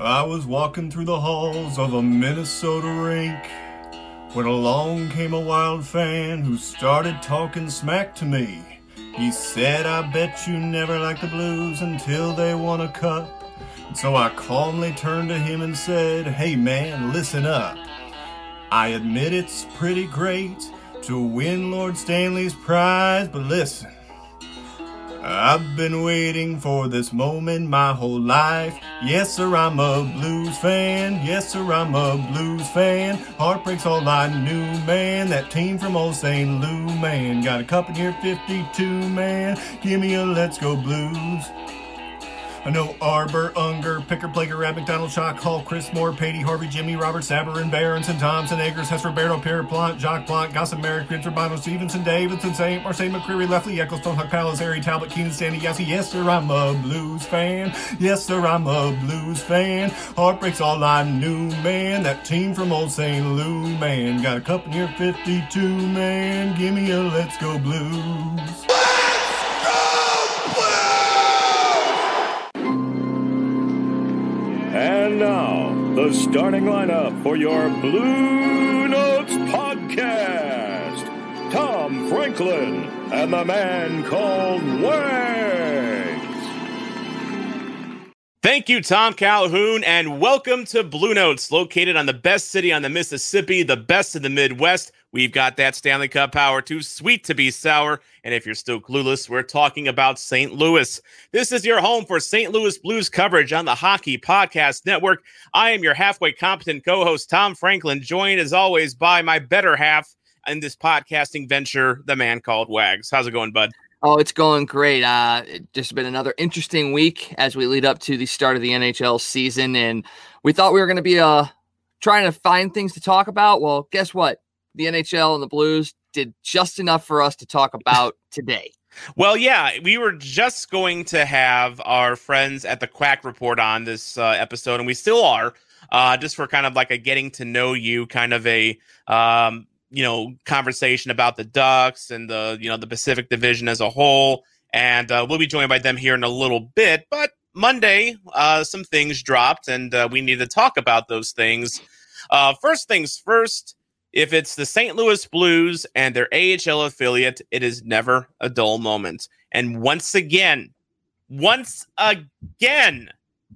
I was walking through the halls of a Minnesota rink when along came a wild fan who started talking smack to me. He said, I bet you never liked the blues until they won a cup. And so I calmly turned to him and said, Hey man, listen up. I admit it's pretty great to win Lord Stanley's prize, but listen. I've been waiting for this moment my whole life. Yes, sir, I'm a blues fan. Yes, sir, I'm a blues fan. Heartbreak's all I knew, man. That team from old St. Lou, man. Got a cup in here, 52, man. Give me a let's go blues. I know Arbour, Unger, Picker, Plager, Rab, McDonald, Schock, Hall, Chris Moore, Patey, Harvey, Jimmy, Robert, Sabourin, Berenson, Thompson, Eggers, Hess, Roberto, Pierre, Plante, Jacques Plante, Gossip, Merrick, Vince, Urbano, Stevenson, Davidson, St. Marseille, McCreary, Leftley, Ecclestone, Huck, Palace, Harry, Talbot, Keenan, Stanley, Yassi. Yes, sir, I'm a blues fan. Yes, sir, I'm a blues fan. Heartbreak's all I knew, man. That team from old St. Lou, man. Got a cup here, 52, man. Give me a let's go blues. And now, the starting lineup for your Blue Notes podcast Tom Franklin and the man called Wags. Thank you, Tom Calhoun, and welcome to Blue Notes, located on the best city on the Mississippi, the best in the Midwest. We've got that Stanley Cup power too sweet to be sour. And if you're still clueless, we're talking about St. Louis. This is your home for St. Louis Blues coverage on the Hockey Podcast Network. I am your halfway competent co host, Tom Franklin, joined as always by my better half in this podcasting venture, the man called Wags. How's it going, bud? Oh, it's going great. Uh, it just been another interesting week as we lead up to the start of the NHL season, and we thought we were going to be uh trying to find things to talk about. Well, guess what? The NHL and the Blues did just enough for us to talk about today. Well, yeah, we were just going to have our friends at the Quack Report on this uh, episode, and we still are, uh, just for kind of like a getting to know you kind of a um, you know conversation about the Ducks and the you know the Pacific Division as a whole, and uh, we'll be joined by them here in a little bit. But Monday, uh, some things dropped, and uh, we need to talk about those things. Uh, first things first. If it's the St. Louis Blues and their AHL affiliate, it is never a dull moment. And once again, once again,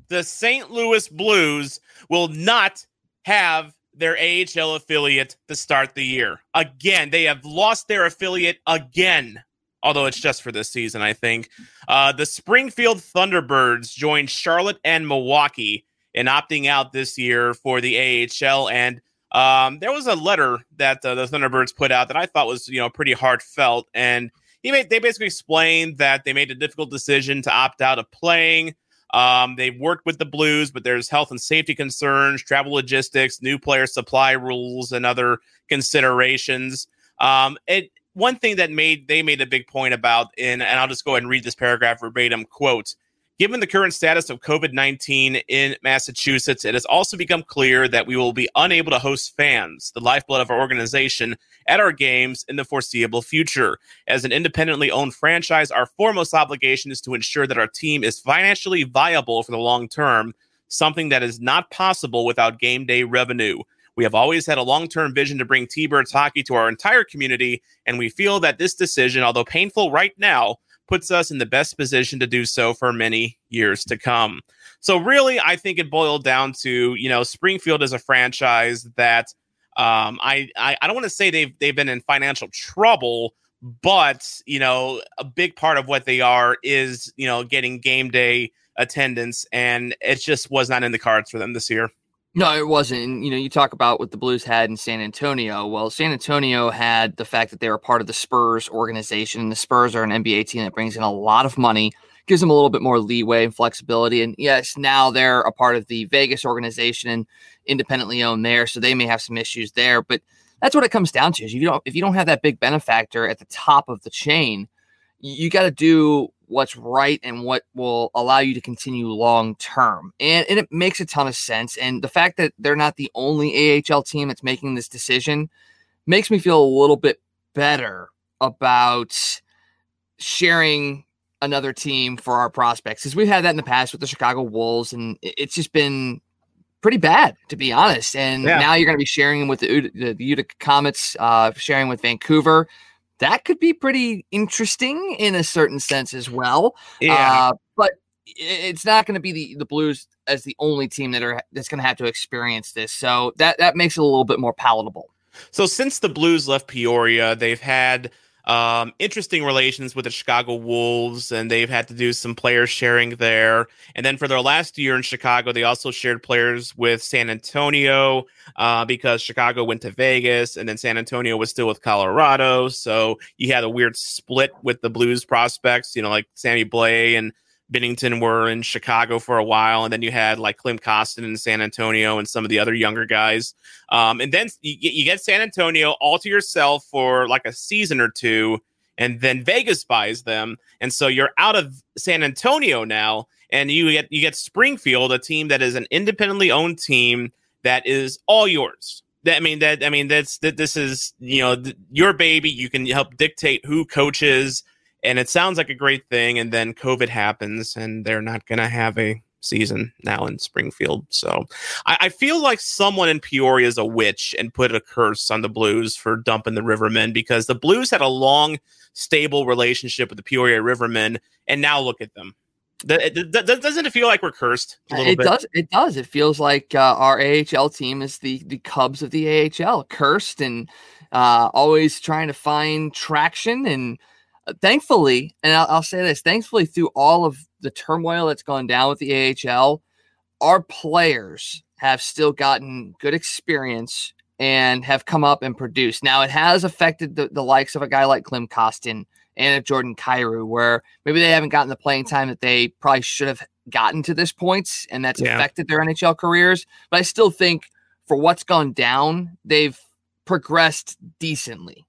the St. Louis Blues will not have their AHL affiliate to start the year. Again, they have lost their affiliate again, although it's just for this season, I think. Uh, the Springfield Thunderbirds joined Charlotte and Milwaukee in opting out this year for the AHL. And um, there was a letter that uh, the Thunderbirds put out that I thought was, you know, pretty heartfelt. And he made, they basically explained that they made a difficult decision to opt out of playing. Um, they've worked with the Blues, but there's health and safety concerns, travel logistics, new player supply rules, and other considerations. Um, it one thing that made they made a big point about, in, and I'll just go ahead and read this paragraph verbatim. Quote: Given the current status of COVID 19 in Massachusetts, it has also become clear that we will be unable to host fans, the lifeblood of our organization, at our games in the foreseeable future. As an independently owned franchise, our foremost obligation is to ensure that our team is financially viable for the long term, something that is not possible without game day revenue. We have always had a long term vision to bring T Birds hockey to our entire community, and we feel that this decision, although painful right now, puts us in the best position to do so for many years to come. So really, I think it boiled down to you know Springfield is a franchise that um, I, I I don't want to say they've they've been in financial trouble, but you know a big part of what they are is you know getting game day attendance, and it just was not in the cards for them this year. No, it wasn't. You know, you talk about what the Blues had in San Antonio. Well, San Antonio had the fact that they were part of the Spurs organization, and the Spurs are an NBA team that brings in a lot of money, gives them a little bit more leeway and flexibility. And yes, now they're a part of the Vegas organization and independently owned there, so they may have some issues there. But that's what it comes down to. Is if you don't if you don't have that big benefactor at the top of the chain, you got to do what's right and what will allow you to continue long term. And, and it makes a ton of sense. And the fact that they're not the only AHL team that's making this decision makes me feel a little bit better about sharing another team for our prospects because we've had that in the past with the Chicago Wolves and it's just been pretty bad, to be honest. And Yeah. now you're going to be sharing with the, the, the Utica Comets, uh, sharing with Vancouver. That could be pretty interesting in a certain sense as well. Uh, but it's not going to be the, the Blues as the only team that are that's going to have to experience this. So that that makes it a little bit more palatable. So since the Blues left Peoria, they've had um, interesting relations with the Chicago Wolves, and they've had to do some player sharing there. And then for their last year in Chicago, they also shared players with San Antonio uh, because Chicago went to Vegas, and then San Antonio was still with Colorado. So you had a weird split with the Blues prospects. You know, like Sammy Blay and Binnington were in Chicago for a while, and then you had like Klim Kostin in San Antonio and some of the other younger guys. Um, and then you get, you get San Antonio all to yourself for like a season or two, and then Vegas buys them, and so you're out of San Antonio now, and you get you get Springfield, a team that is an independently owned team that is all yours. That I mean that I mean that's that this is you know th- your baby. You can help dictate who coaches, and it sounds like a great thing. And then COVID happens, and they're not going to have a season now in Springfield. So I, I feel like someone in Peoria is a witch and put a curse on the Blues for dumping the Rivermen because the Blues had a long, stable relationship with the Peoria Rivermen, and now look at them. Th- th- th- doesn't it feel like we're cursed a little It bit? does. It does. It feels like uh, our AHL team is the the Cubs of the AHL, cursed and uh, always trying to find traction. And uh, thankfully, and I'll, I'll say this: thankfully, through all of the turmoil that's gone down with the AHL, our players have still gotten good experience and have come up and produced. Now, it has affected the, the likes of a guy like Klim Kostin and of Jordan Kyrou, where maybe they haven't gotten the playing time that they probably should have gotten to this point, and that's Yeah. affected their NHL careers. But I still think for what's gone down, they've progressed decently.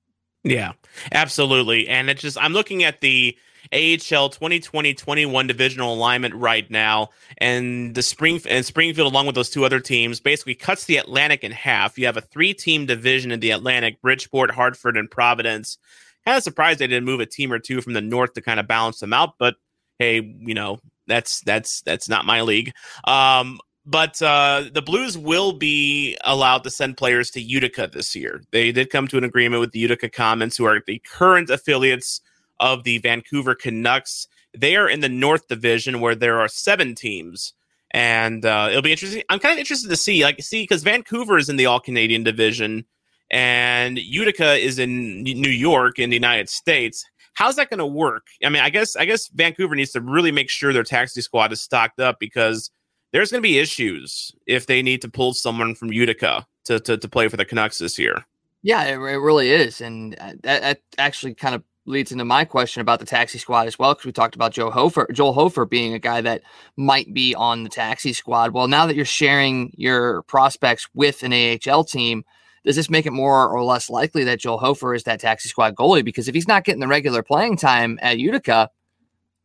Yeah, absolutely. And it's just I'm looking at the AHL 2020-21 divisional alignment right now, and the Spring and Springfield, along with those two other teams, basically cuts the Atlantic in half. You have a three-team division in the Atlantic: Bridgeport, Hartford, and Providence. Kind of surprised they didn't move a team or two from the north to kind of balance them out, but hey, you know that's that's that's not my league. Um, but uh, the Blues will be allowed to send players to Utica this year. They did come to an agreement with the Utica Comets, who are the current affiliates of the Vancouver Canucks. They are in the North Division, where there are seven teams, and uh, it'll be interesting. I'm kind of interested to see, like, see, because Vancouver is in the All Canadian Division, and Utica is in New York in the United States. How's that going to work? I mean, I guess I guess Vancouver needs to really make sure their taxi squad is stocked up because there's going to be issues if they need to pull someone from Utica to, to, to play for the Canucks this year. Yeah, it, it really is, and uh, that, that actually kind of leads into my question about the taxi squad as well, because we talked about Joe Hofer, Joel Hofer being a guy that might be on the taxi squad. Well, now that you're sharing your prospects with an AHL team, does this make it more or less likely that Joel Hofer is that taxi squad goalie? Because if he's not getting the regular playing time at Utica,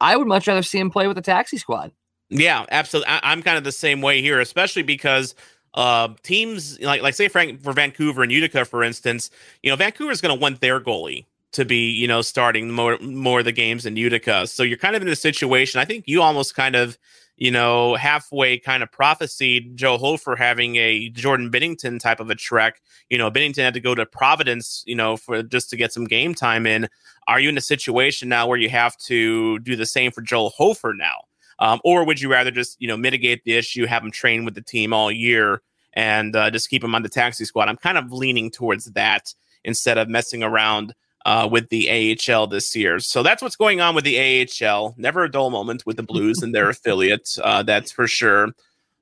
I would much rather see him play with the taxi squad. Yeah, absolutely. I, am kind of the same way here, especially because uh, teams like like say Frank for Vancouver and Utica, for instance, you know, Vancouver's going to want their goalie to be you know starting more more of the games in Utica. So you're kind of in a situation. I think you almost kind of you know halfway kind of prophesied Joe Hofer having a Jordan Binnington type of a trek. You know, Binnington had to go to Providence, you know, for just to get some game time in. Are you in a situation now where you have to do the same for Joel Hofer now? Um, or would you rather just you know mitigate the issue, have him train with the team all year, and uh, just keep him on the taxi squad? I'm kind of leaning towards that instead of messing around uh, with the AHL this year. So that's what's going on with the AHL. Never a dull moment with the Blues and their affiliate, uh, that's for sure.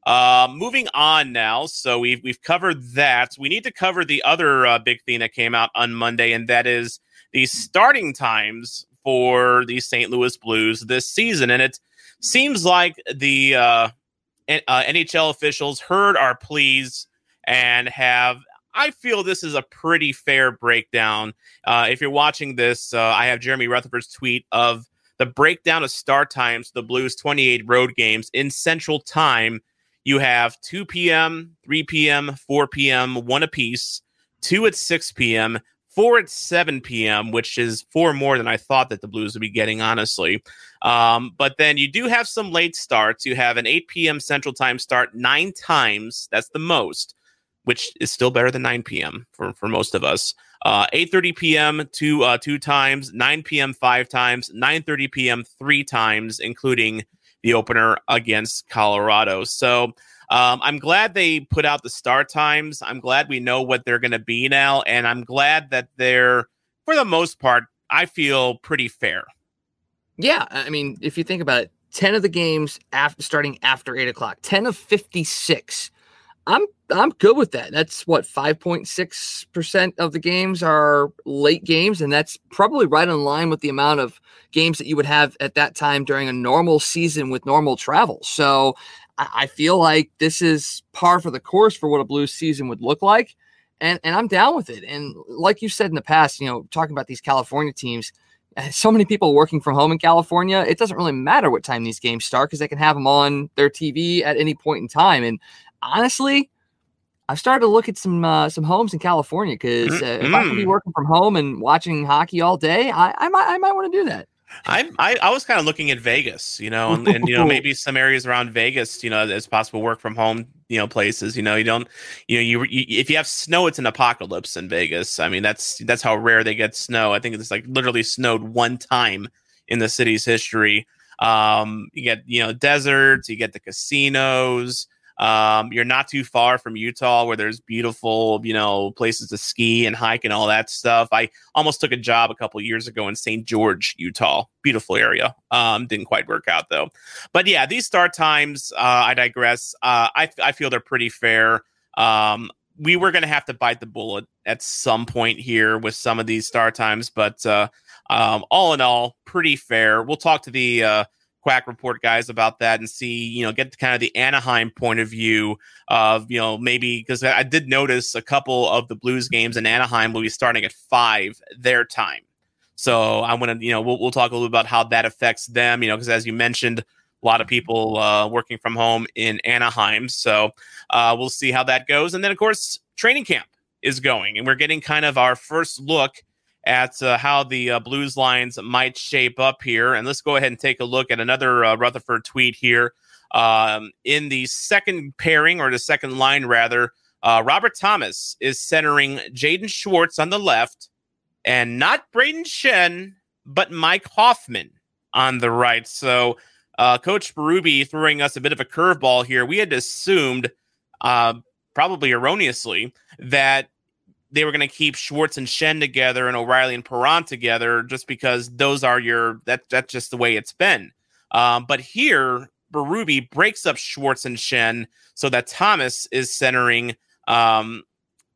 Uh, moving on now, so we've we've covered that. We need to cover the other uh, big thing that came out on Monday, and that is the starting times for the St. Louis Blues this season, and it seems like the uh, N- uh, NHL officials heard our pleas and have. I feel this is a pretty fair breakdown. Uh, if you're watching this, uh, I have Jeremy Rutherford's tweet of the breakdown of start times, the Blues 28 road games in Central Time. You have 2 p.m., 3 p.m., 4 p.m., one apiece, two at 6 p.m., four at 7 p.m., which is four more than I thought that the Blues would be getting, honestly. Um, but then you do have some late starts. You have an 8 p.m. Central Time start nine times. That's the most, which is still better than 9 p.m. for, for most of us. Uh, 8:30 p.m. two uh, two times, 9 p.m. five times, 9:30 p.m. three times, including the opener against Colorado. So um, I'm glad they put out the start times. I'm glad we know what they're going to be now, and I'm glad that they're, for the most part, I feel pretty fair. Yeah, I mean, if you think about it, ten of the games after starting after eight o'clock, ten of fifty-six. I'm I'm good with that. That's what 5.6% of the games are late games and that's probably right in line with the amount of games that you would have at that time during a normal season with normal travel. So I, feel like this is par for the course for what a Blues season would look like. And, and I'm down with it. And like you said in the past, you know, talking about these California teams, eh, so many people working from home in California, it doesn't really matter what time these games start because they can have them on their TV at any point in time. And honestly, I've started to look at some uh, some homes in California because uh, mm-hmm. if I can be working from home and watching hockey all day, I, I might I might want to do that. I, I, I was kind of looking at Vegas, you know, and, and, you know maybe some areas around Vegas, you know, as possible work from home, you know, places. You know, you don't, you know, you, you, if you have snow, it's an apocalypse in Vegas. I mean, that's that's how rare they get snow. I think it's like literally snowed one time in the city's history. Um, you get you know deserts, you get the casinos. Um, you're not too far from Utah, where there's beautiful, you know, places to ski and hike and all that stuff. I almost took a job a couple years ago in St. George, Utah. Beautiful area. Um, didn't quite work out though. But yeah, these start times. Uh, I digress. Uh, I I feel they're pretty fair. Um, we were going to have to bite the bullet at some point here with some of these start times, but uh, um, all in all, pretty fair. We'll talk to the uh, Quack Report guys about that and see, you know, get kind of the Anaheim point of view of, you know, maybe because I did notice a couple of the Blues games in Anaheim will be starting at five their time. So I want to, you know, we'll, we'll talk a little about how that affects them, you know, because as you mentioned, a lot of people uh, working from home in Anaheim. So uh, we'll see how that goes. And then, of course, training camp is going, and we're getting kind of our first look at uh, how the uh, Blues lines might shape up here. And let's go ahead and take a look at another uh, Rutherford tweet here. Um, in the second pairing, or the second line rather, uh, Robert Thomas is centering Jaden Schwartz on the left, and not Brayden Schenn, but Mike Hoffman on the right. So, uh, Coach Berube throwing us a bit of a curveball here. We had assumed, uh, probably erroneously, that they were going to keep Schwartz and Schenn together and O'Reilly and Perron together just because those are your that that's just the way it's been. Um, but here, Berube breaks up Schwartz and Schenn so that Thomas is centering um,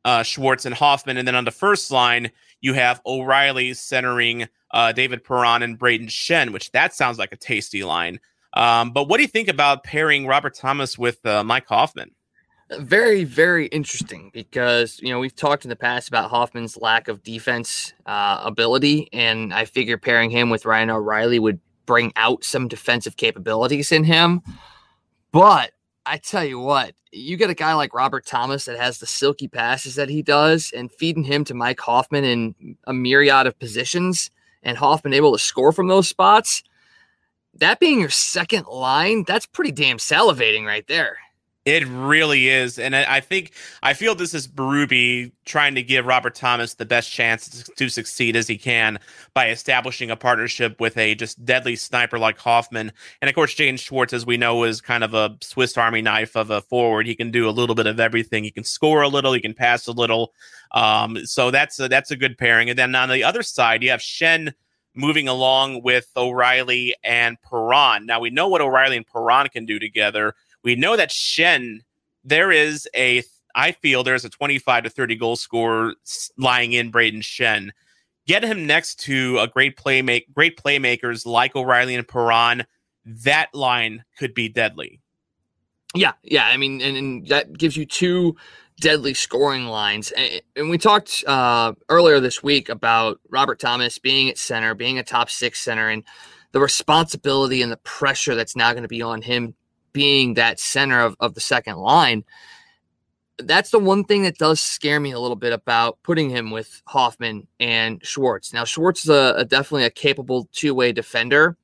uh, Schwartz and Hoffman, and then on the first line you have O'Reilly centering uh, David Perron and Brayden Schenn, which that sounds like a tasty line. Um, but what do you think about pairing Robert Thomas with uh, Mike Hoffman? Very very interesting because you know we've talked in the past about hoffman's lack of defense uh, ability and i figure pairing him with ryan o'reilly would bring out some defensive capabilities in him. But i tell you what you get a guy like robert thomas that has the silky passes that he does and feeding him to mike hoffman in a myriad of positions and hoffman able to score from those spots that being your second line that's pretty damn salivating right there it really is. And I think, I feel this is Berube trying to give Robert Thomas the best chance to succeed as he can by establishing a partnership with a just deadly sniper like Hoffman. And of course, James Schwartz, as we know, is kind of a Swiss Army knife of a forward. He can do a little bit of everything. He can score a little, he can pass a little. Um, so that's a, that's a good pairing. And then on the other side, you have Schenn moving along with O'Reilly and Perron. Now we know what O'Reilly and Perron can do together. We know that Schenn, there is a, I feel there's a 25 to 30 goal scorer lying in Brayden Schenn. Get him next to a great playmake, great playmakers like O'Reilly and Perron. That line could be deadly. Yeah, yeah. I mean, and, and that gives you two deadly scoring lines. And, and we talked uh, earlier this week about Robert Thomas being at center, being a top six center, and the responsibility and the pressure that's now going to be on him being that center of, of the second line. that's the one thing that does scare me a little bit about putting him with Hoffman and Schwartz. Now, Schwartz is a, a definitely a capable two way defender,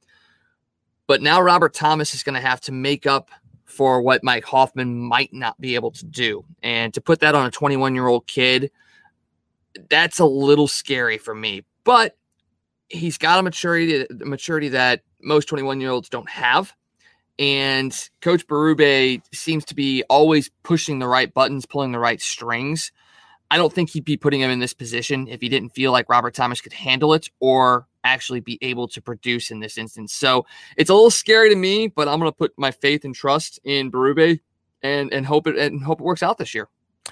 but now Robert Thomas is going to have to make up for what Mike Hoffman might not be able to do. And to put that on a 21 year old kid, that's a little scary for me. But he's got a maturity, maturity that most 21 year olds don't have. And Coach Berube seems to be always pushing the right buttons, pulling the right strings. I don't think he'd be putting him in this position if he didn't feel like Robert Thomas could handle it or actually be able to produce in this instance. So it's a little scary to me, but I'm going to put my faith and trust in Berube and and hope it and hope it works out this year.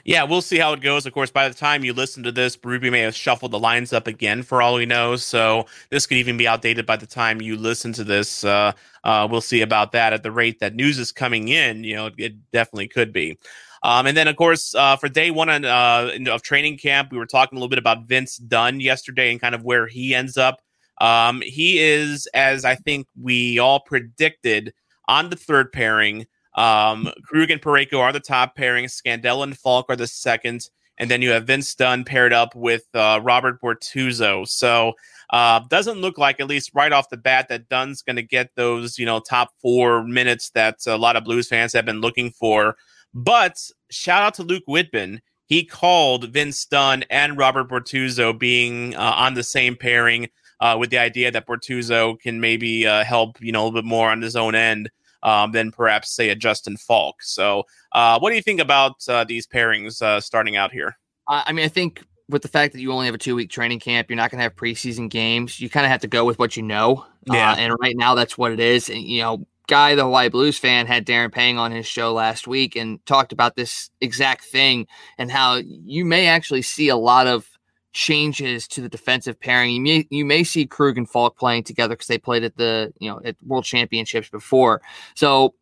Yeah, we'll see how it goes. Of course, by the time you listen to this, Ruby may have shuffled the lines up again for all we know. So this could even be outdated by the time you listen to this. Uh, uh, we'll see about that at the rate that news is coming in. You know, it definitely could be. Um, and then, of course, uh, for day one on, uh, of training camp, we were talking a little bit about Vince Dunn yesterday and kind of where he ends up. Um, he is, as I think we all predicted, on the third pairing. Um, Krug and Parayko are the top pairing. Scandella and Faulk are the second. And then you have Vince Dunn paired up with uh, Robert Bortuzzo. So uh, doesn't look like, at least right off the bat, that Dunn's going to get those, you know, top four minutes that a lot of Blues fans have been looking for. But shout out to Luke Whitman. He called Vince Dunn and Robert Bortuzzo being uh, on the same pairing uh, with the idea that Bortuzzo can maybe uh, help, you know, a little bit more on his own end um, than perhaps say a Justin Faulk. So, uh, what do you think about uh, these pairings uh, starting out here? I mean, I think with the fact that you only have a two week training camp, you're not going to have preseason games. You kind of have to go with what you know. Uh, yeah. and right now, that's what it is. And, you know, Guy, the Hawaii Blues fan, had Darren Pang on his show last week and talked about this exact thing and how you may actually see a lot of changes to the defensive pairing. You may you may see Krug and Faulk playing together because they played at the you know at World Championships before. So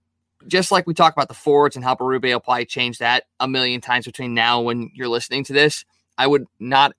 just like we talk about the forwards and how Berube will probably change that a million times between now when you're listening to this, I would not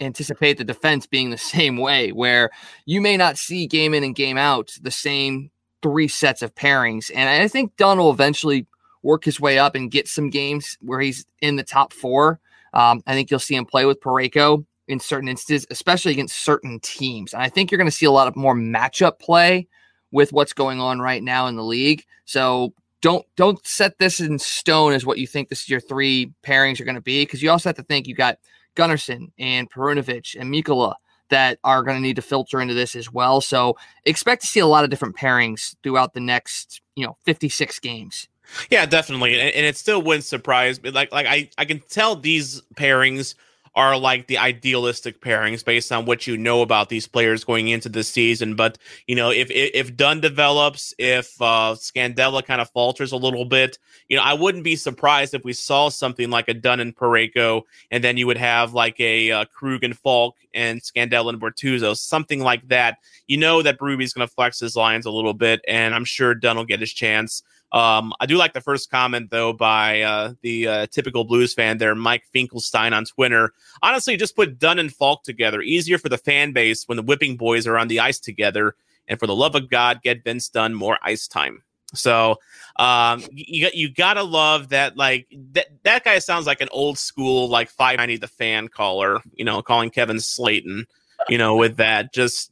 anticipate the defense being the same way where you may not see game in and game out the same three sets of pairings. And I think Dunn will eventually work his way up and get some games where he's in the top four. Um, I think you'll see him play with Parayko in certain instances, especially against certain teams. And I think you're going to see a lot of more matchup play with what's going on right now in the league. So don't don't set this in stone as what you think this is your three pairings are going to be because you also have to think you got Gunnarsson and Perunovich and Mikkola that are going to need to filter into this as well. So expect to see a lot of different pairings throughout the next, you know, 56 games. Yeah, definitely, and, and it still wouldn't surprise me. Like, like I, I can tell these pairings are like the idealistic pairings based on what you know about these players going into the season. But you know, if if, Dunn develops, if uh, Scandella kind of falters a little bit, you know, I wouldn't be surprised if we saw something like a Dunn and Parayko, and then you would have like a uh, Krug and Faulk and Scandella and Bortuzzo, something like that. You know that Berube's going to flex his lines a little bit, and I'm sure Dunn will get his chance. Um, I do like the first comment though by uh, the uh, typical blues fan there, Mike Finkelstein on Twitter. Honestly, just put Dunn and Faulk together. Easier for the fan base when the whipping boys are on the ice together. And for the love of God, get Vince Dunn more ice time. So um, you you gotta love that. Like that that guy sounds like an old school like 590 the fan caller. You know, calling Kevin Slaten. You know, with that just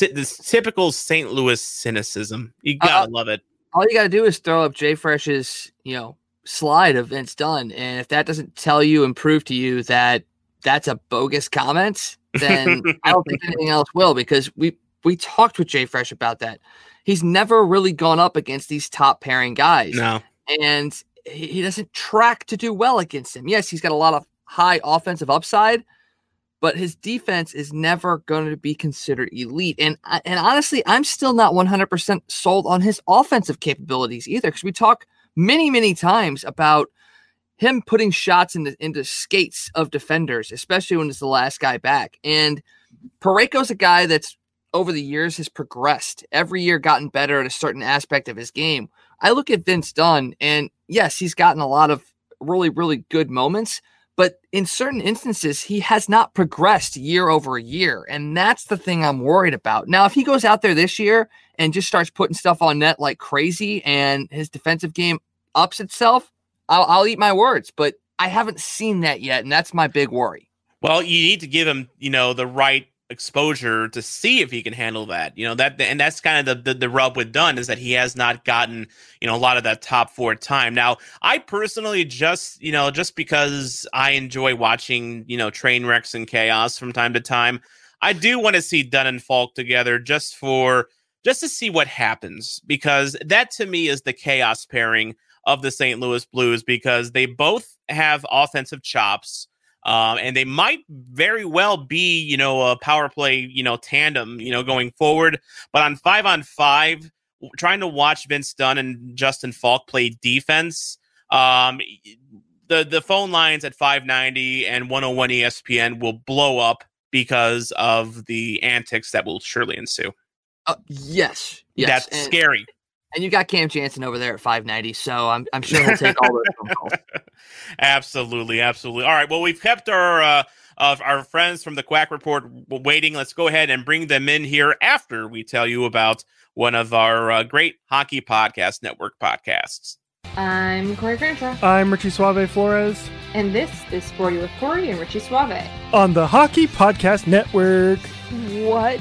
this typical St. Louis cynicism. You gotta uh, love it all you got to do is throw up JFresh's, you know, slide of Vince Dunn, and if that doesn't tell you and prove to you that that's a bogus comment, then I don't think anything else will. Because we we talked with JFresh about that. He's never really gone up against these top pairing guys. No, and he, he doesn't track to do well against him. Yes, he's got a lot of high offensive upside, but his defense is never going to be considered elite. And and honestly, I'm still not 100% sold on his offensive capabilities either because we talk many many times about him putting shots into into skates of defenders, especially when it's the last guy back. And Parayko's a guy that's over the years has progressed every year, gotten better at a certain aspect of his game. I look at Vince Dunn, and yes, he's gotten a lot of really really good moments but in certain instances, he has not progressed year over year. And that's the thing I'm worried about. Now, if he goes out there this year and just starts putting stuff on net like crazy and his defensive game ups itself, I'll, I'll eat my words. But I haven't seen that yet, and that's my big worry. Well, you need to give him, you know, the right exposure to see if he can handle that. You know that, and that's kind of the, the the rub with Dunn is that he has not gotten you know a lot of that top four time. Now, I personally just you know just because I enjoy watching you know train wrecks and chaos from time to time, I do want to see Dunn and Faulk together just for just to see what happens because that to me is the chaos pairing of the St. Louis Blues because they both have offensive chops. Um, and they might very well be, you know, a power play, you know, tandem, you know, going forward. But on five on five, trying to watch Vince Dunn and Justin Faulk play defense, um, the the phone lines at 590 and 101 ESPN will blow up because of the antics that will surely ensue. Uh, yes, yes, That's and, scary. And you got Cam Janssen over there at 590, so I'm I'm sure he'll take all those phone calls. absolutely, absolutely. All right. Well, we've kept our uh, of our friends from the Quack Report waiting. Let's go ahead and bring them in here after we tell you about one of our uh, great hockey podcast network podcasts. I'm Corey Crenshaw, I'm Richie Suave Flores and this is Sporty with Corey and Richie Suave. on the Hockey Podcast Network. What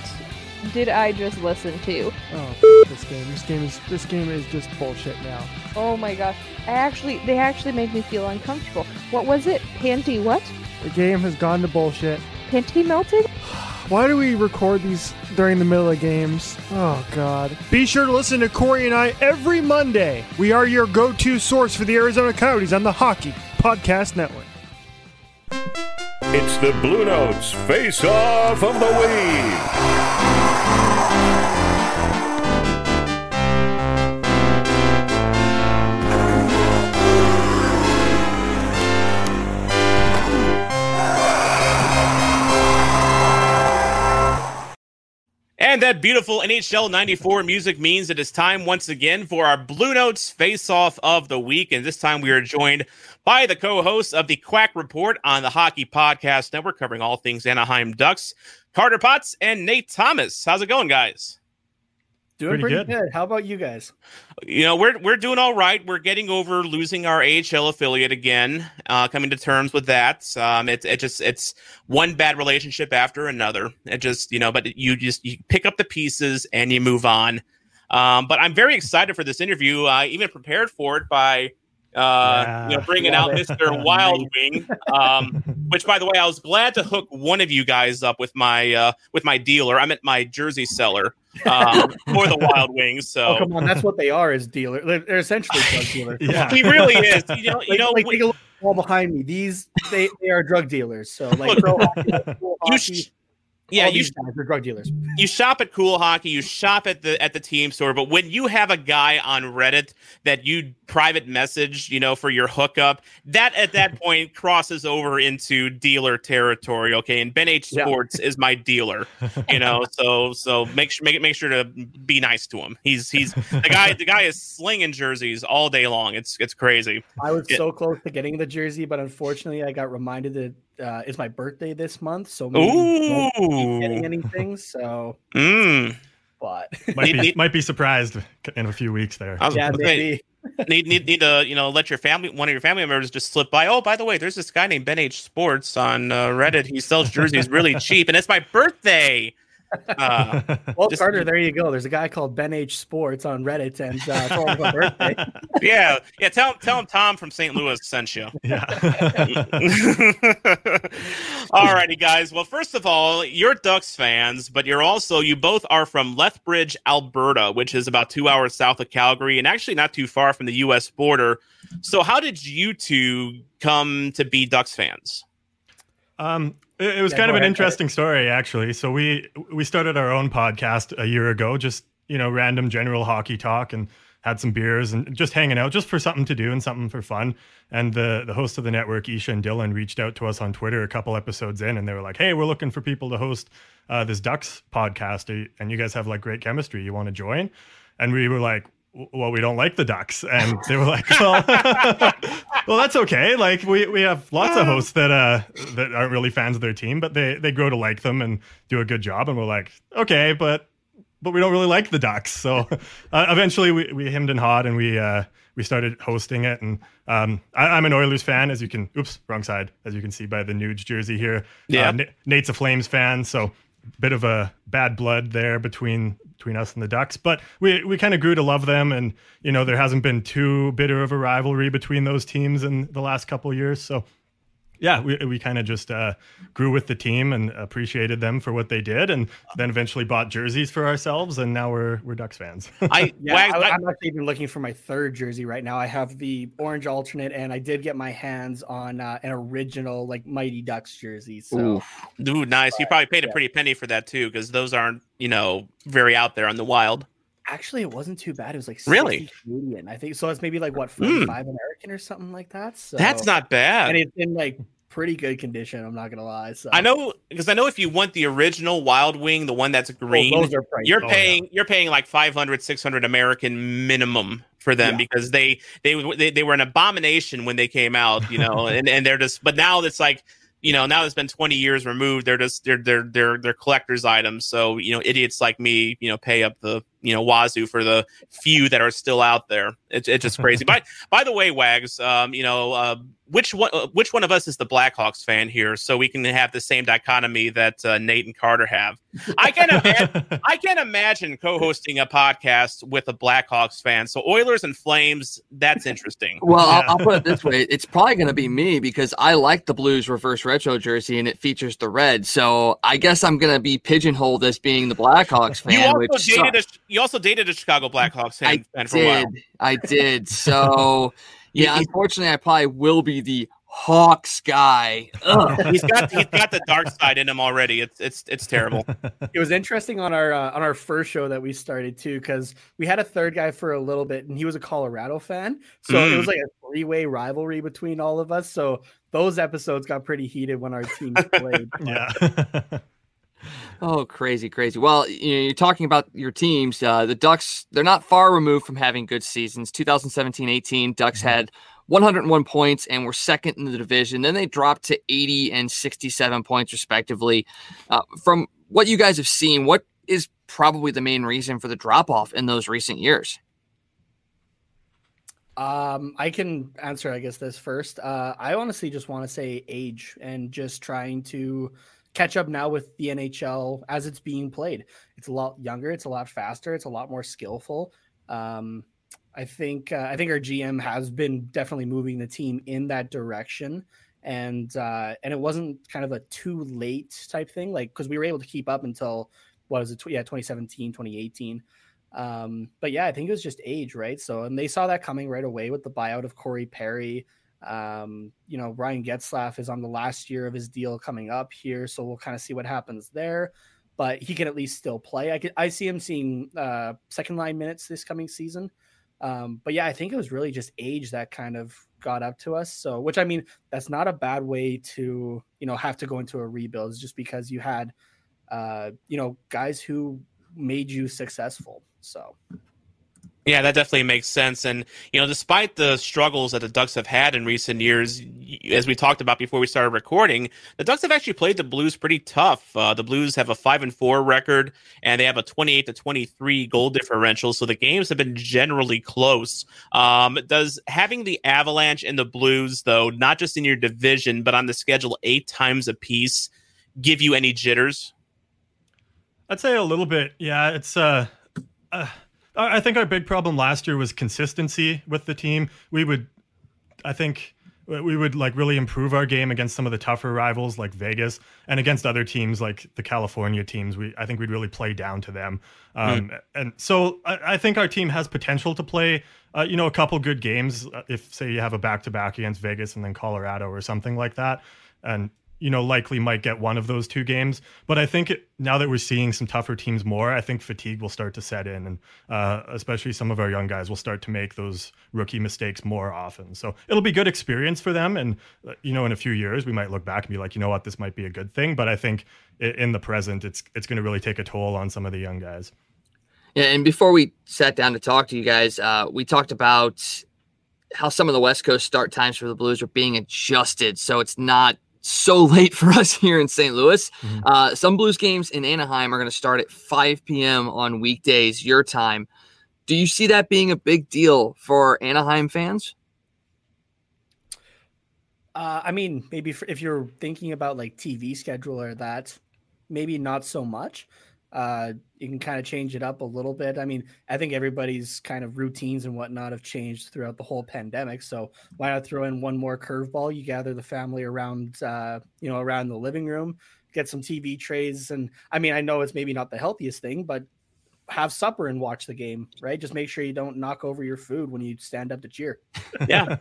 did I just listen to? Oh, this game. This game is this game is just bullshit now. Oh my gosh. I actually they actually made me feel uncomfortable. What was it? Panty what? The game has gone to bullshit. Panty melted? Why do we record these during the middle of games? Oh God. Be sure to listen to Corey and I every Monday. We are your go-to source for the Arizona Coyotes on the Hockey Podcast Network. It's the Blue Notes Face Off of the Week. And that beautiful NHL 94 music means it is time once again for our Blue Notes face off of the week. And this time we are joined by the co hosts of the Quack Report on the Hockey Podcast Network, covering all things Anaheim Ducks, Carter Potts and Nate Thomas. How's it going, guys? Doing Pretty pretty, good. good. How about you guys? You know, we're we're doing all right. We're getting over losing our AHL affiliate again, uh, coming to terms with that. Um, it's it just it's one bad relationship after another. It just you know, but you just you pick up the pieces and you move on. Um, but I'm very excited for this interview. I even prepared for it by uh, you know bringing out Mr. Wild Wing. Um, which, by the way, I was glad to hook one of you guys up with my uh, with my dealer. I'm at my jersey seller um, for the Wild Wings. So Oh, come on. That's what they are is dealer. They're, they're essentially drug dealers. Come Yeah. on. he really is. You know, you Like, know, like we- take a look at the wall behind me. These they, they are drug dealers. So like Look, pro hockey, cool you sh- yeah, all you these guys are drug dealers. you shop at Cool Hockey, you shop at the at the team store, but when you have a guy on Reddit that you private message, you know, for your hookup, that at that point crosses over into dealer territory. Okay, and Ben H Yeah. Sports is my dealer, you know, so so make sure make it make sure to be nice to him. He's he's the guy the guy is slinging jerseys all day long. It's it's crazy. I was Yeah. so close to getting the jersey, but unfortunately, I got reminded that uh, it's my birthday this month, so maybe I won't be getting anything. So, mm. but Might be, might be surprised in a few weeks there. I was yeah, gonna say, maybe. need, need need to you know let your family one of your family members just slip by. Oh, by the way, there's this guy named Ben H Sports on uh, Reddit. He sells jerseys really cheap, and it's my birthday. Uh, Well, Just- Carter, there you go. There's a guy called Ben H Sports on Reddit, and uh, told him my birthday. yeah, yeah. Tell him tell him Tom from St. Louis sent you. yeah. all righty, guys. Well, first of all, you're Ducks fans, but you're also you both are from Lethbridge, Alberta, which is about two hours south of Calgary, and actually not too far from the U.S. border. So, how did you two come to be Ducks fans? Um, it, it was Yeah, kind of an interesting story, actually. So we we started our own podcast a year ago, just you know, random general hockey talk, and had some beers and just hanging out, just for something to do and something for fun. And the the host of the network, Isha and Dylan, reached out to us on Twitter a couple episodes in, and they were like, "Hey, we're looking for people to host uh, this Ducks podcast, and you guys have like great chemistry. You want to join?" And we were like. "W- Well, we don't like the Ducks, and they were like, "Well, well, that's okay. Like we, we have lots of hosts that uh that aren't really fans of their team, but they they grow to like them and do a good job. And we're like, okay, but but we don't really like the Ducks. So uh, eventually we, we hemmed and hawed and we uh, we started hosting it. And um, I, am an Oilers fan, as you can. Oops, wrong side, as you can see by the Nuge jersey here. Yeah, uh, Nate's a Flames fan, so bit of a bad blood there between between us and the Ducks. But we we kind of grew to love them, and you know there hasn't been too bitter of a rivalry between those teams in the last couple years. So yeah, we, we kind of just uh, grew with the team and appreciated them for what they did, and then eventually bought jerseys for ourselves, and now we're we're Ducks fans. I, yeah, I, am actually even looking for my third jersey right now. I have the orange alternate, and I did get my hands on uh, an original like Mighty Ducks jersey. So, Oof. dude, nice. you probably paid a pretty penny for that too, because those aren't you know very out there on the wild. Actually, it wasn't too bad. It was like really Canadian. I think so. It's maybe like what hmm. forty five mm. American or something like that. So that's not bad. And it's in like pretty good condition. I'm not gonna lie. So I know because I know if you want the original Wild Wing, the one that's oh, green, oh, you're paying oh, yeah. you're paying like 500, 600 American minimum for them yeah. because they, they they they were an abomination when they came out, you know, and and they're just but now it's like you know now it's been 20 years removed they're just they're they're they're they're collectors items so you know idiots like me you know pay up the you know wazoo for the few that are still out there it's, it's just crazy by by the way wags um you know uh, which one uh, which one of us is the Blackhawks fan here, so we can have the same dichotomy that uh, Nate and Carter have. I can imagine, I can imagine co-hosting a podcast with a Blackhawks fan. So Oilers and Flames, that's interesting. Well, yeah. I'll, I'll, put it this way: it's probably going to be me because I like the Blues reverse retro jersey and it features the red. So I guess I'm going to be pigeonholed as being the Blackhawks fan. You also dated a, you also dated a Chicago Blackhawks fan, I did. I did. So. Yeah, unfortunately, I probably will be the Hawks guy. he's got he's got the dark side in him already. It's it's it's terrible. It was interesting on our uh, on our first show that we started too because we had a third guy for a little bit and he was a Colorado fan, so mm. it was mm. like a three way rivalry between all of us. So those episodes got pretty heated when our teams played. yeah. Oh, crazy, crazy. Well, you know, you're talking about your teams. Uh, the Ducks, they're not far removed from having good seasons. 2017 18, Ducks mm-hmm. had 101 points and were second in the division. Then they dropped to 80 and 67 points, respectively. Uh, from what you guys have seen, what is probably the main reason for the drop off in those recent years? Um, I can answer, I guess, this first. Uh, I honestly just want to say age and just trying to catch up now with the NHL as it's being played. It's a lot younger, it's a lot faster, it's a lot more skillful. Um, I think uh, I think our GM has been definitely moving the team in that direction, and uh, and it wasn't kind of a too late type thing, like because we were able to keep up until what was it? Yeah, 2017, 2018. Um, but yeah, I think it was just age, right? So and they saw that coming right away with the buyout of Corey Perry. Um, you know, Ryan Getzlaf is on the last year of his deal coming up here, so we'll kind of see what happens there. But he can at least still play. I could, I see him seeing uh, second line minutes this coming season. Um, but yeah, I think it was really just age that kind of got up to us. So, which I mean, that's not a bad way to you know have to go into a rebuild. It's just because you had uh, you know guys who made you successful. So yeah, that definitely makes sense. And, you know, despite the struggles that the Ducks have had in recent years, as we talked about before we started recording, the Ducks have actually played the Blues pretty tough. Uh, the Blues have a 5 and 4 record and they have a 28 to 23 goal differential. So the games have been generally close. Um, does having the Avalanche and the Blues, though, not just in your division, but on the schedule eight times a piece, give you any jitters? I'd say a little bit. Yeah, it's, uh, uh I think our big problem last year was consistency with the team. We would, I think, we would like really improve our game against some of the tougher rivals like Vegas and against other teams like the California teams. We I think we'd really play down to them. Um, mm. And so I, I, think our team has potential to play, uh, you know, a couple good games. Uh, if say you have a back to back against Vegas and then Colorado or something like that, and you know, likely might get one of those two games. But I think it, now that we're seeing some tougher teams more, I think fatigue will start to set in, and uh, especially some of our young guys will start to make those rookie mistakes more often. So it'll be good experience for them, and uh, you know, in a few years we might look back and be like, you know what, this might be a good thing. But I think in the present, it's it's going to really take a toll on some of the young guys. Yeah, and before we sat down to talk to you guys, uh, we talked about how some of the West Coast start times for the Blues are being adjusted, so it's not so late for us here in St. Louis. Mhm. Uh, some Blues games in Anaheim are going to start at 5 p.m. on weekdays, your time. Do you see that being a big deal for Anaheim fans? Uh, I mean, maybe if you're thinking about like TV schedule or that, maybe not so much. Uh, you can kind of change it up a little bit. I mean, I think everybody's kind of routines and whatnot have changed throughout the whole pandemic. So why not throw in one more curveball? You gather the family around, uh, you know, around the living room, get some TV trays, and I mean, I know it's maybe not the healthiest thing, but have supper and watch the game, right? Just make sure you don't knock over your food when you stand up to cheer. Yeah.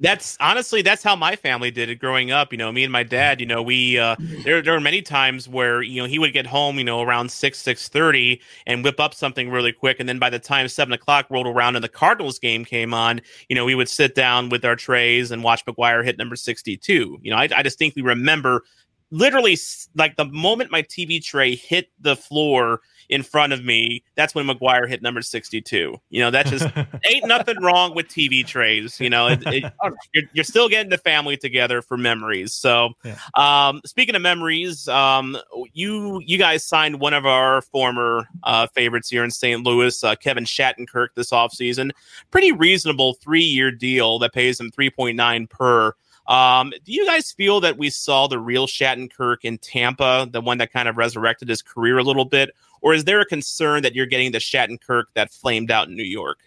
that's honestly that's how my family did it growing up you know me and my dad you know we uh there there were many times where you know he would get home you know around 6 six thirty and whip up something really quick and then by the time seven o'clock rolled around and the cardinals game came on you know we would sit down with our trays and watch McGwire hit number 62 you know i, I distinctly remember literally like the moment my tv tray hit the floor in front of me that's when McGwire hit number 62 you know that just ain't nothing wrong with TV trays. You know, it, it, you're, you're still getting the family together for memories. So, Yeah. um, speaking of memories, um, you you guys signed one of our former uh, favorites here in St. Louis, uh, Kevin Shattenkirk, this offseason. Pretty reasonable three year deal that pays him 3.9 per. Um, do you guys feel that we saw the real Shattenkirk in Tampa, the one that kind of resurrected his career a little bit? Or is there a concern that you're getting the Shattenkirk that flamed out in New York?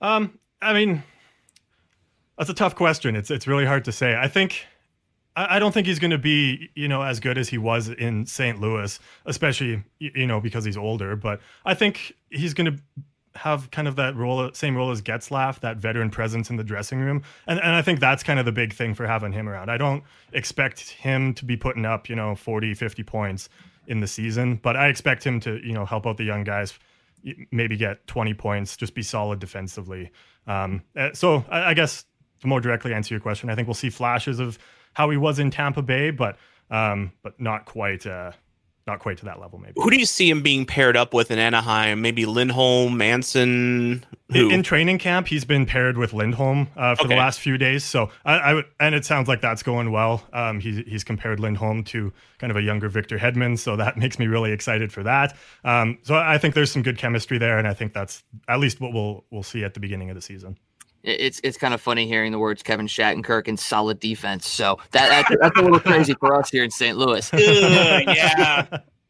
Um, I mean, that's a tough question. It's it's really hard to say. I think I, I don't think he's going to be you know as good as he was in St. Louis, especially you know because he's older. But I think he's going to have kind of that role, same role as Getzlaf, that veteran presence in the dressing room, and and I think that's kind of the big thing for having him around. I don't expect him to be putting up you know 40, 50 points in the season, but I expect him to you know help out the young guys maybe get 20 points, just be solid defensively. Um, uh, so I, I guess to more directly answer your question, I think we'll see flashes of how he was in Tampa Bay, but um, but not quite uh, not quite to that level. Maybe Who do you see him being paired up with in Anaheim? Maybe Lindholm, Manson. In, in training camp, he's been paired with Lindholm uh, for the last few days. So I, I would, and it sounds like that's going well. Um, he's he's compared Lindholm to kind of a younger Victor Hedman, so that makes me really excited for that. Um, so I think there's some good chemistry there, and I think that's at least what we'll we'll see at the beginning of the season. It- It's it's kind of funny hearing the words Kevin Shattenkirk and solid defense. So that, that's, that's a little crazy for us here in St. Louis. Ugh, yeah,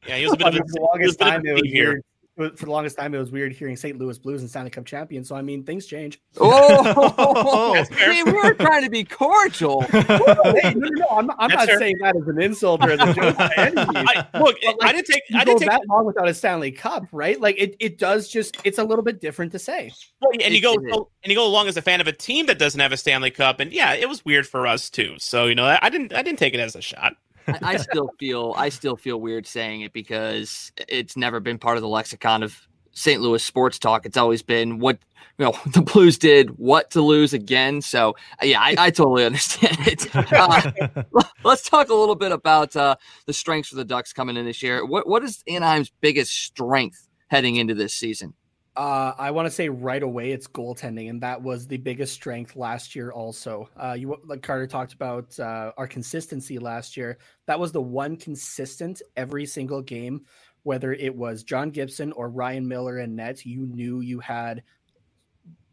yeah. He was a bit of a, for he was a bit of a it was thief here. Weird. For the longest time, it was weird hearing St. Louis Blues and Stanley Cup champion. So I mean, things change. Oh, That's fair. we were trying to be cordial. hey, no, no, no, I'm, I'm not fair. saying that as an insult or as a joke by any. I, look, like, I didn't take. You I didn't take. that long without a Stanley Cup, right? Like it, it does just it's a little bit different to say. well, and you go and you go along as a fan of a team that doesn't have a Stanley Cup, and yeah, it was weird for us too. So you know, I, I didn't. I didn't take it as a shot. I, I still feel I still feel weird saying it because it's never been part of the lexicon of St. Louis sports talk. It's always been what you know the Blues did, what to lose again. So yeah, I, I totally understand it. Uh, let's talk a little bit about uh, the strengths for the Ducks coming in this year. What what is Anaheim's biggest strength heading into this season? Uh, I want to say right away it's goaltending, and that was the biggest strength last year. Also, uh, you like Carter talked about uh, our consistency last year. That was the one consistent every single game, whether it was John Gibson or Ryan Miller and net. You knew you had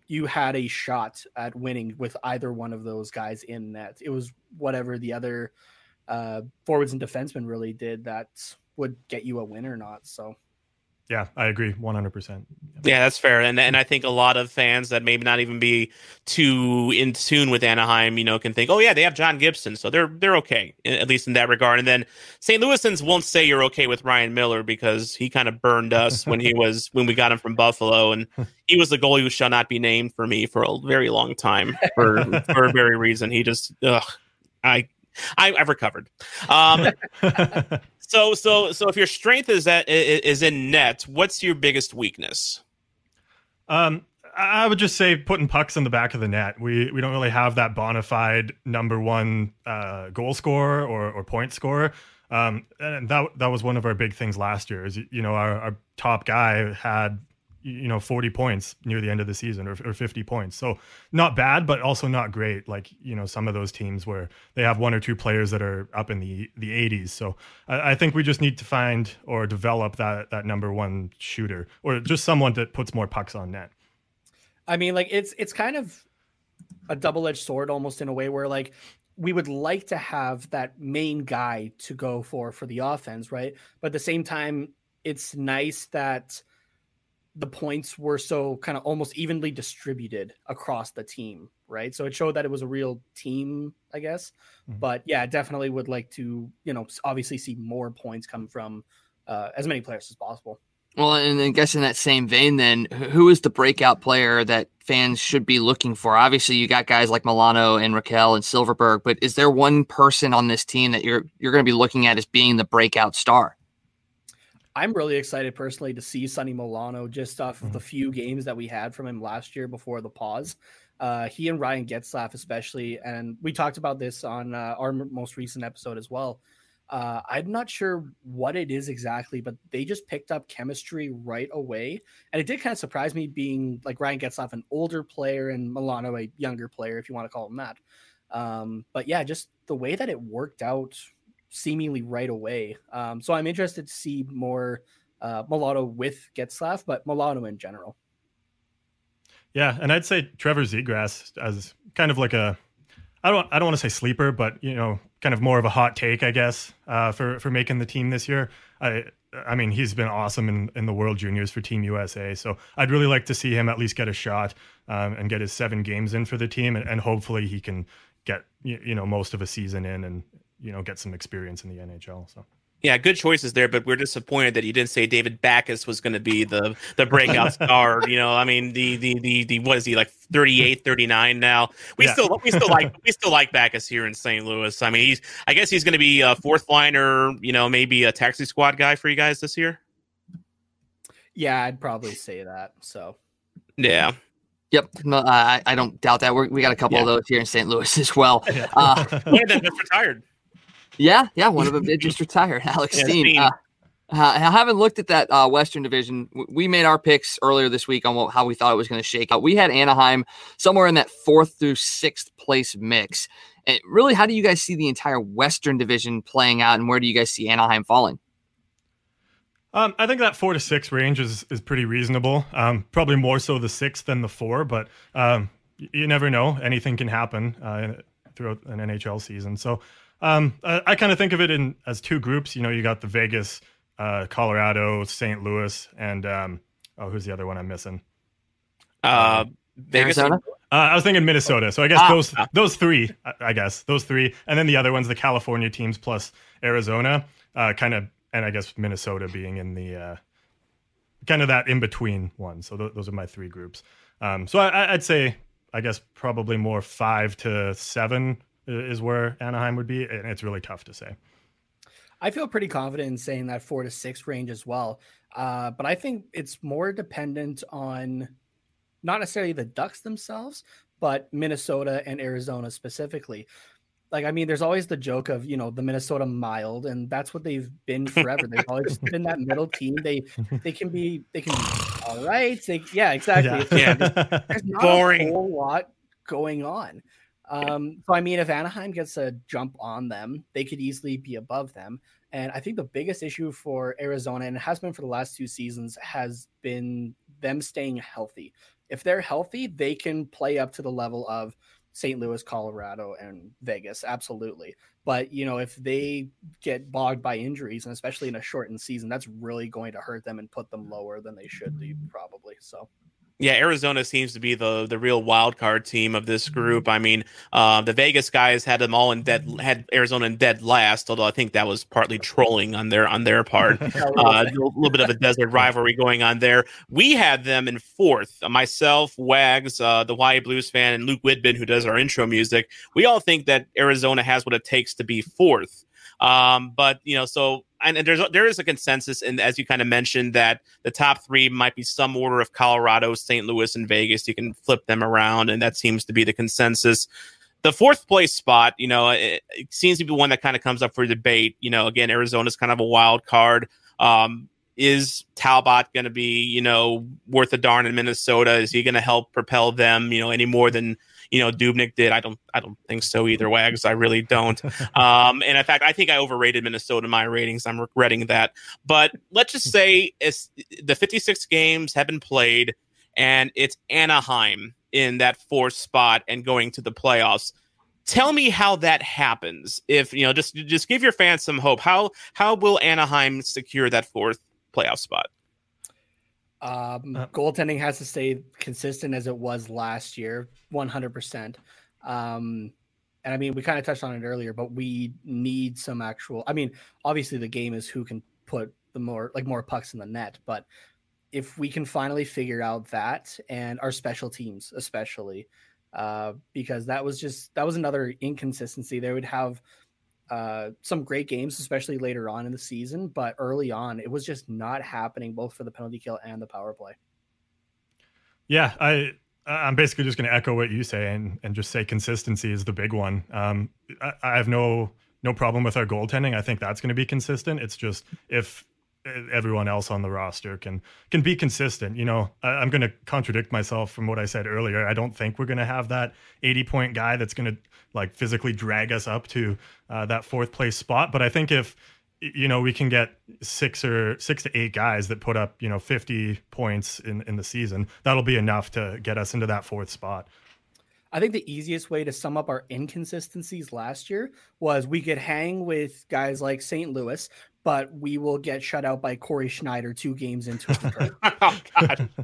you had a shot at winning with either one of those guys in net. It was whatever the other uh, forwards and defensemen really did that would get you a win or not. So. Yeah, I agree, 100%. Yeah, that's fair, and and I think a lot of fans that maybe not even be too in tune with Anaheim, you know, can think, oh yeah, they have John Gibson, so they're they're okay at least in that regard. And then St. Louisans won't say you're okay with Ryan Miller because he kind of burned us when he was when we got him from Buffalo, and he was the goalie who shall not be named for me for a very long time for for a very reason. He just, ugh, I. I, I've recovered. Um, so, so, so, if your strength is that is in net, what's your biggest weakness? Um, I I would just say putting pucks in the back of the net. We we don't really have that bona fide number one uh, goal scorer or, or point scorer. Um, and that that was one of our big things last year. Is you know our, our top guy had you know 40 points near the end of the season or, or 50 points. So not bad but also not great like you know some of those teams where they have one or two players that are up in the the 80s so I, I think we just need to find or develop that that number one shooter or just someone that puts more pucks on net. I mean, like it's it's kind of a double-edged sword almost in a way where like we would like to have that main guy to go for for the offense, right? But at the same time, it's nice that the points were so kind of almost evenly distributed across the team, right? So it showed that it was a real team, I guess. Mhm. But yeah, definitely would like to, you know, obviously see more points come from uh, as many players as possible. Well, and I guess in that same vein, then who is the breakout player that fans should be looking for? Obviously, you got guys like Milano and Rakell and Silfverberg, but is there one person on this team that you're you're going to be looking at as being the breakout star? I'm really excited personally to see Sonny Milano just off of the few games that we had from him last year before the pause. Uh, he and Ryan Getzlaf, especially, and we talked about this on uh, our most recent episode as well. Uh, I'm not sure what it is exactly, but they just picked up chemistry right away. And it did kind of surprise me being like Ryan Getzlaf, an older player, and Milano, a younger player, if you want to call him that. Um, but yeah, just the way that it worked out seemingly right away. Um, so I'm interested to see more uh, Milano with Getzlaf, but Milano in general. Yeah, and I'd say Trevor Zegras as kind of like a I don't I don't want to say sleeper, but you know, kind of more of a hot take, I guess, uh, for for making the team this year. I I mean, he's been awesome in, in the World Juniors for Team USA, so I'd really like to see him at least get a shot um, and get his seven games in for the team, and, and hopefully he can get you, you know most of a season in and you know get some experience in the NHL. So Yeah, good choices there, but we're disappointed that you didn't say David Backes was going to be the the breakout star. You know, I mean, the the the the what is he like 38, 39 now? We Yeah. still we still like we still like Backes here in St. Louis. I mean, he's I guess he's going to be a fourth liner. You know, maybe a taxi squad guy for you guys this year. Yeah, I'd probably say that. So Yeah, Yep, no, I I don't doubt that. We're, we got a couple of those here in St. Louis as well. Uh, one of them just retired. Yeah, yeah, one of them did just retire. Alex Yeah, Steen. Steen. Uh, uh, I haven't looked at that uh, Western Division. We made our picks earlier this week on what, how we thought it was going to shake out. We had Anaheim somewhere in that fourth through sixth place mix. And really, how do you guys see the entire Western Division playing out, and where do you guys see Anaheim falling? Um, I think that four to six range is is pretty reasonable. Um, probably more so the six than the four, but um, you never know. Anything can happen uh, throughout an NHL season. So um, I, I kind of think of it in as two groups. You know, you got the Vegas, uh, Colorado, St. Louis, and um, oh, who's the other one I'm missing? Uh, Vegas. Arizona? Uh, I was thinking Minnesota. So I guess Ah. those those three, I- I guess those three, and then the other ones, the California teams plus Arizona, uh, kind of, and I guess Minnesota being in the uh, kind of that in between one. So th- those are my three groups. Um, so I- I, I'd say, I guess probably more five to seven i- is where Anaheim would be, and it's really tough to say. I feel pretty confident in saying that four to six range as well. Uh, but I think it's more dependent on not necessarily the Ducks themselves, but Minnesota and Arizona specifically. Like, I mean, there's always the joke of, you know, the Minnesota mild, and that's what they've been forever. They've always been that middle team. They they can be they can be all right. They, yeah, exactly. It's Yeah. there's not Boring. a whole lot going on. Um, so I mean, if Anaheim gets a jump on them, they could easily be above them. And I think the biggest issue for Arizona, and it has been for the last two seasons, has been them staying healthy. If they're healthy, they can play up to the level of St. Louis, Colorado, and Vegas, absolutely. But you know, if they get bogged by injuries, and especially in a shortened season, that's really going to hurt them and put them lower than they should be, probably. So Yeah, Arizona seems to be the the real wild card team of this group. I mean, uh, the Vegas guys had them all in dead had Arizona in dead last, although I think that was partly trolling on their on their part. Uh, a little bit of a desert rivalry going on there. We had them in fourth. Uh, myself, Wags, uh, the Hawaii Blues fan, and Luke Whitman, who does our intro music. We all think that Arizona has what it takes to be fourth. Um, but you know, so and, and there's there is a consensus, and as you kind of mentioned, that the top three might be some order of Colorado, St. Louis, and Vegas. You can flip them around, and that seems to be the consensus. The fourth place spot, you know, it, it seems to be one that kind of comes up for debate. You know, again, Arizona's kind of a wild card. Um, is Talbot going to be, you know, worth a darn in Minnesota? Is he going to help propel them, you know, any more than you know Dubnyk did? I don't, I don't think so either. Wags, I really don't. um, and in fact, I think I overrated Minnesota in my ratings. I'm regretting that. But let's just say it's, the 56 games have been played, and it's Anaheim in that fourth spot and going to the playoffs tell me how that happens if you know just just give your fans some hope how how will anaheim secure that fourth playoff spot Um, Uh, goaltending has to stay consistent as it was last year, 100%. Um, and I mean, we kind of touched on it earlier, but we need some actual. I mean, obviously, the game is who can put the more like more pucks in the net. But if we can finally figure out that and our special teams, especially, uh, because that was just that was another inconsistency. They would have uh, some great games, especially later on in the season, but early on, it was just not happening both for the penalty kill and the power play. Yeah, I I'm basically just going to echo what you say and and just say consistency is the big one. Um, I, I have no no problem with our goaltending. I think that's going to be consistent. It's just if everyone else on the roster can can be consistent. You know, I, I'm going to contradict myself from what I said earlier. I don't think we're going to have that 80 point guy that's going to like physically drag us up to uh, that fourth place spot. But I think if you know we can get six or six to eight guys that put up you know 50 points in in the season, that'll be enough to get us into that fourth spot. I think the easiest way to sum up our inconsistencies last year was we could hang with guys like St. Louis, but we will get shut out by Cory Schneider two games into it. oh god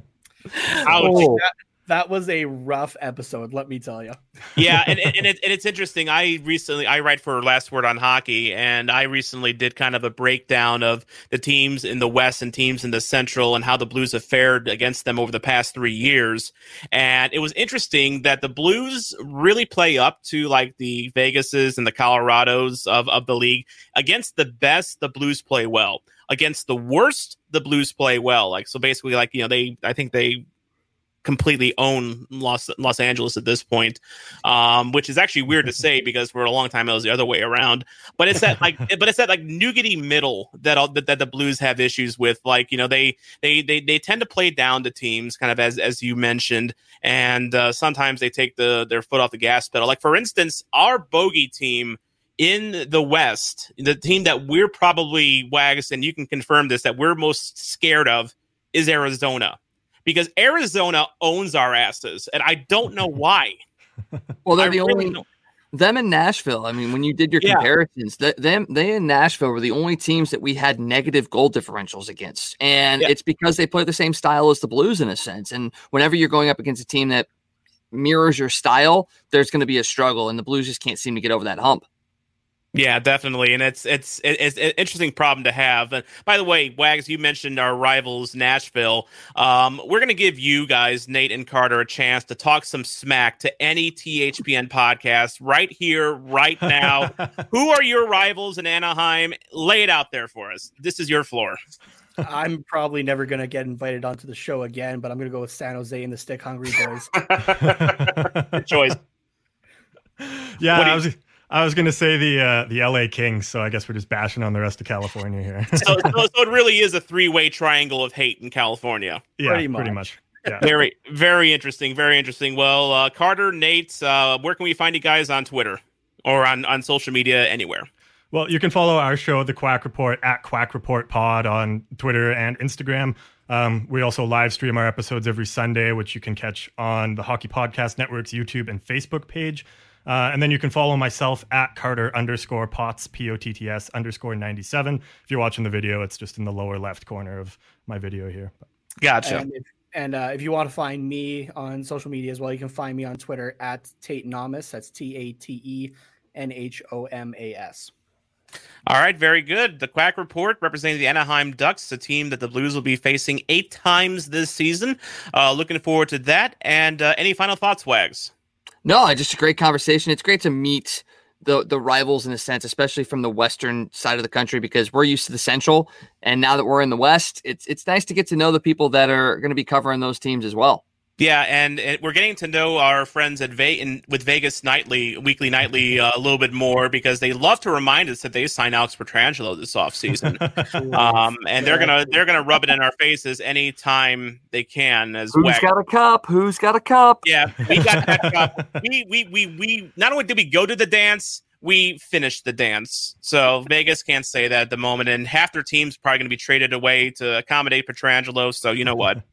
Ouch. Oh. that, that was a rough episode, let me tell you. yeah, and, and, it, and it's interesting. I recently I write for Last Word on Hockey, and I recently did kind of a breakdown of the teams in the West and teams in the Central and how the Blues have fared against them over the past three years. And it was interesting that the Blues really play up to like the Vegases and the Colorados of, of the league. Against the best, the Blues play well. Against the worst, the Blues play well. Like so, basically, like you know, they I think they completely own Los Los Angeles at this point, um, which is actually weird to say because for a long time it was the other way around. But it's that like, but it's that like nougaty middle that all, that, that the Blues have issues with. Like you know they they they they tend to play down to teams, kind of as as you mentioned, and uh, sometimes they take the their foot off the gas pedal. Like for instance, our bogey team. In the West, the team that we're probably wags, and you can confirm this, that we're most scared of is Arizona because Arizona owns our asses, and I don't know why. Well, they're I the really only don't- them in Nashville. I mean, when you did your Yeah. comparisons, th- them they in Nashville were the only teams that we had negative goal differentials against, and Yeah. it's because they play the same style as the Blues in a sense. And whenever you're going up against a team that mirrors your style, there's going to be a struggle, and the Blues just can't seem to get over that hump. Yeah, definitely, and it's it's it's an interesting problem to have. And by the way, Wags, you mentioned our rivals, Nashville. Um, we're going to give you guys, Nate and Carter, a chance to talk some smack to any THPN podcast right here, right now. Who are your rivals in Anaheim? Lay it out there for us. This is your floor. I'm probably never going to get invited onto the show again, but I'm going to go with San Jose and the Stick Hungry Boys. Good choice. yeah, What do I was gonna say the uh, the LA Kings, so I guess we're just bashing on the rest of California here. So, so, so it really is a three-way triangle of hate in California. yeah, pretty pretty much. much. Yeah. Very, very interesting. Very interesting. Well, uh, Carter, Nate, uh, where can we find you guys on Twitter or on, on social media anywhere? Well, you can follow our show, The Quack Report, at Quack Report Pod on Twitter and Instagram. Um, we also live stream our episodes every Sunday, which you can catch on the Hockey Podcast Network's YouTube and Facebook page. Uh, and then you can follow myself at Carter underscore Potts, P O T T S underscore 97. If you're watching the video, it's just in the lower left corner of my video here. Gotcha. And if, and uh, if you want to find me on social media as well, you can find me on Twitter at Tate Nomas. That's T A T E N H O M A S. All right, very good. The Quack Report representing the Anaheim Ducks, a team that the Blues will be facing eight times this season. Uh, looking forward to that. And uh, any final thoughts, Wags? No, just a great conversation. It's great to meet the the rivals in a sense, especially from the western side of the country, because we're used to the central, and now that we're in the west, it's it's nice to get to know the people that are going to be covering those teams as well. Yeah, and it, we're getting to know our friends at Ve- in, with Vegas Nightly, Weekly Nightly, uh, a little bit more because they love to remind us that they signed Alex Pietrangelo this offseason. um, and they're gonna they're gonna rub it in our faces anytime they can. As Who's Wack- got a cup? Who's got a cup? yeah, we got that cup. We, we we we not only did we go to the dance, we finished the dance. So Vegas can't say that at the moment, and half their team's probably going to be traded away to accommodate Pietrangelo. So you know what?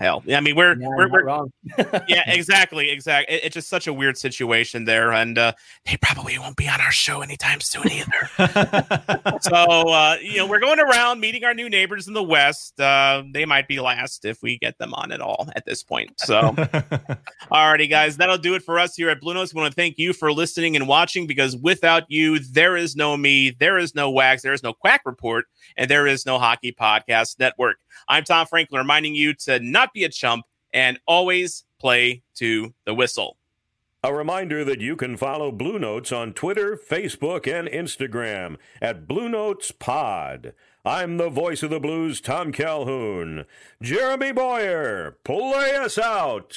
Hell, Yeah, I mean we're Yeah, we're, we're wrong. yeah, exactly, exactly. It, it's just such a weird situation there, and uh, they probably won't be on our show anytime soon either. so uh, you know, we're going around meeting our new neighbors in the west. Uh, they might be last if we get them on at all at this point. So, alrighty, guys, that'll do it for us here at Blue Notes. We want to thank you for listening and watching because without you, there is no me, there is no Wags, there is no Quack Report, and there is no Hockey Podcast Network. I'm Tom Franklin, reminding you to not be a chump and always play to the whistle. A reminder that you can follow Blue Notes on Twitter, Facebook, and Instagram at Blue Notes Pod. I'm the voice of the blues, Tom Calhoun. Jeremy Boyer, play us out.